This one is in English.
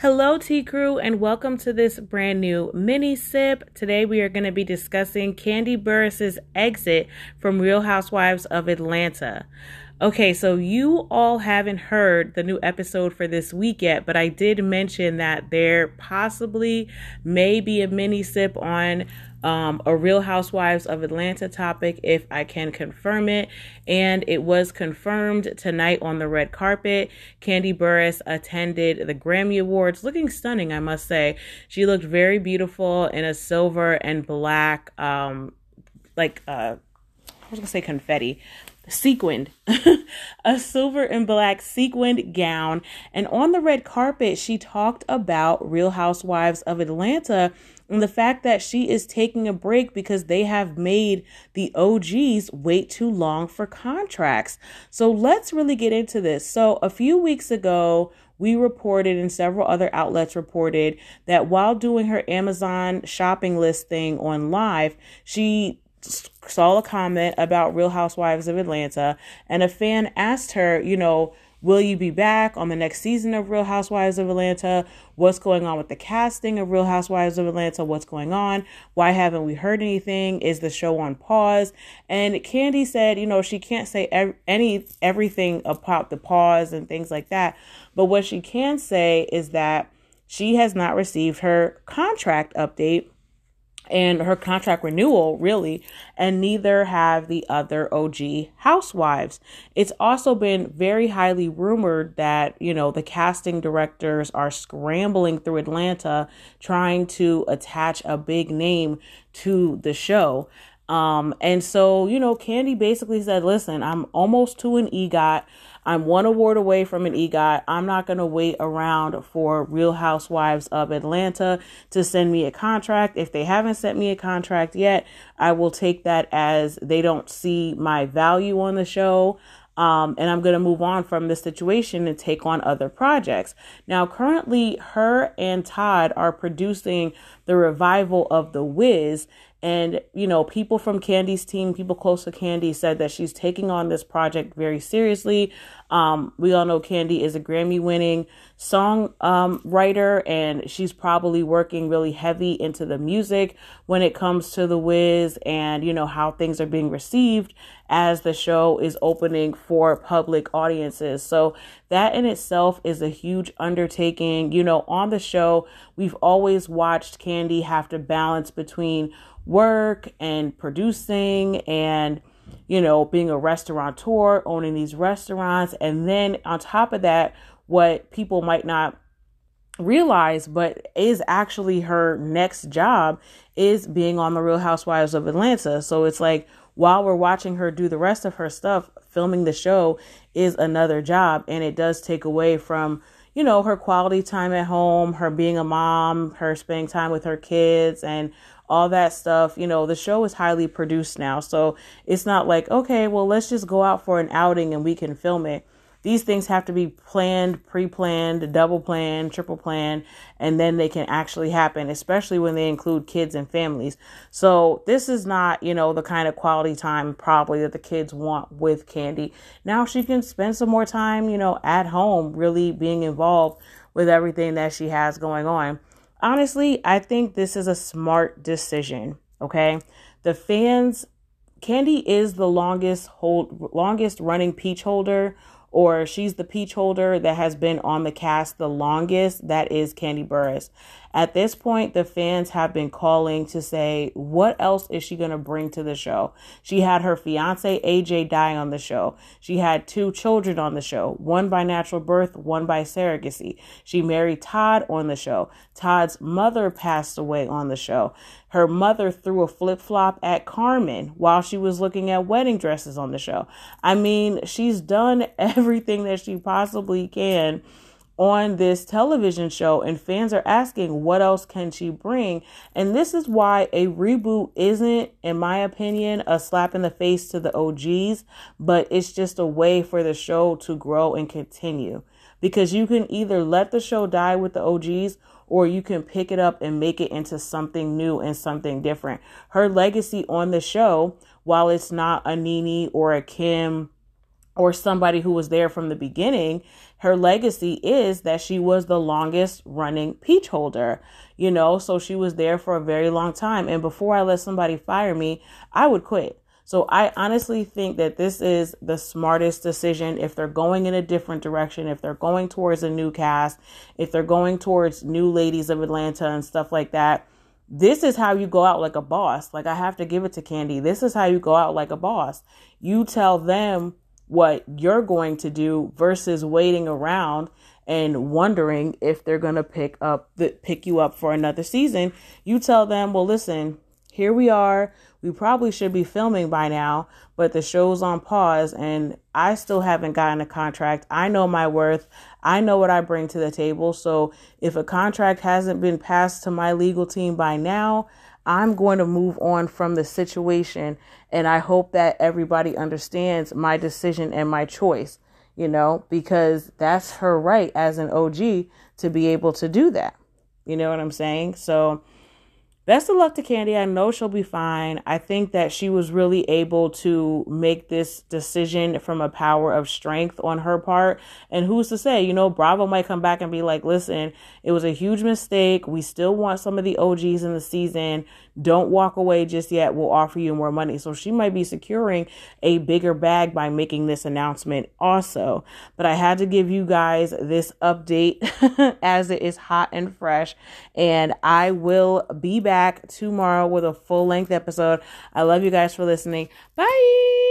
Hello, Tea Crew, and welcome to this brand new mini sip. Today, we are going to be discussing Kandi Burruss's exit from Real Housewives of Atlanta. Okay, so you all haven't heard the new episode for this week yet, but I did mention that there possibly may be a mini sip on um, a Real Housewives of Atlanta topic if I can confirm it. And it was confirmed tonight on the red carpet. Kandi Burruss attended the Grammy Awards looking stunning, I must say. She looked very beautiful in a silver and black, um, like, uh, I was gonna say confetti, sequined, a silver and black sequined gown. And on the red carpet, she talked about Real Housewives of Atlanta and the fact that she is taking a break because they have made the OGs wait too long for contracts. So let's really get into this. So a few weeks ago, we reported and several other outlets reported that while doing her Amazon shopping list thing on live, she saw a comment about Real Housewives of Atlanta, and a fan asked her, you know, will you be back on the next season of Real Housewives of Atlanta? What's going on with the casting of Real Housewives of Atlanta? What's going on? Why haven't we heard anything? Is the show on pause? And Kandi said, you know, she can't say ev- any everything about the pause and things like that, but what she can say is that she has not received her contract update and her contract renewal, really, and neither have the other OG housewives. It's also been very highly rumored that, you know, the casting directors are scrambling through Atlanta trying to attach a big name to the show. Um, and so, you know, Kandi basically said, listen, I'm almost to an EGOT. I'm one award away from an EGOT. I'm not going to wait around for Real Housewives of Atlanta to send me a contract. If they haven't sent me a contract yet, I will take that as they don't see my value on the show. Um, and I'm going to move on from this situation and take on other projects. Now, currently, her and Todd are producing the revival of The Wiz, and, you know, people from Kandi's team, people close to Kandi, said that she's taking on this project very seriously. Um, we all know Kandi is a Grammy winning song um, writer, and she's probably working really heavy into the music when it comes to The Wiz and, you know, how things are being received as the show is opening for public audiences. So that in itself is a huge undertaking. You know, on the show, we've always watched Kandi have to balance between work and producing and you know being a restaurateur owning these restaurants. And then on top of that what people might not realize but is actually her next job is being on the real housewives of atlanta. So it's like while we're watching her do the rest of her stuff filming the show is another job. And it does take away from you know her quality time at home her being a mom her spending time with her kids and all that stuff. You know, the show is highly produced now. So it's not like, okay, well, let's just go out for an outing and we can film it. These things have to be planned, pre planned, double planned, triple planned, and then they can actually happen, especially when they include kids and families. So, this is not, you know, the kind of quality time probably that the kids want with Kandi. Now she can spend some more time, you know, at home, really being involved with everything that she has going on honestly, I think this is a smart decision. Okay. The fans, Kandi is the longest hold, longest running peach holder, or she's the peach holder that has been on the cast the longest. That is Kandi Burruss. At this point, the fans have been calling to say, what else is she going to bring to the show? She had her fiance AJ die on the show. She had two children on the show, one by natural birth, one by surrogacy. She married Todd on the show. Todd's mother passed away on the show. Her mother threw a flip flop at Carmen while she was looking at wedding dresses on the show. I mean, she's done everything that she possibly can on this television show and fans are asking what else can she bring? And this is why a reboot isn't in my opinion a slap in the face to the OGs but it's just a way for the show to grow and continue. Because you can either let the show die with the OGs or you can pick it up and make it into something new and something different. Her legacy on the show while it's not a Nene or a Kim or somebody who was there from the beginning, her legacy is that she was the longest running peach holder, you know, so she was there for a very long time. And before I let somebody fire me, I would quit. So I honestly think that this is the smartest decision if they're going in a different direction, if they're going towards a new cast, if they're going towards new ladies of Atlanta and stuff like that. This is how you go out like a boss. Like I have to give it to Kandi. This is how you go out like a boss. You tell them what you're going to do versus waiting around and wondering if they're going to pick up the pick you up for another season. You tell them well listen here we are. We probably should be filming by now but the show's on pause and i still haven't gotten a contract. I know my worth. I know what i bring to the table. So if a contract hasn't been passed to my legal team by now I'm going to move on from the situation. And I hope that everybody understands my decision and my choice, you know, because that's her right as an OG to be able to do that. You know what I'm saying? So, best of luck to Kandi. I know she'll be fine. I think that she was really able to make this decision from a power of strength on her part. And who's to say, you know, Bravo might come back and be like, listen, it was a huge mistake. We still want some of the OGs in the season. Don't walk away just yet. We'll offer you more money. So she might be securing a bigger bag by making this announcement also. But I had to give you guys this update as it is hot and fresh. And I will be back tomorrow with a full length episode. I love you guys for listening. Bye.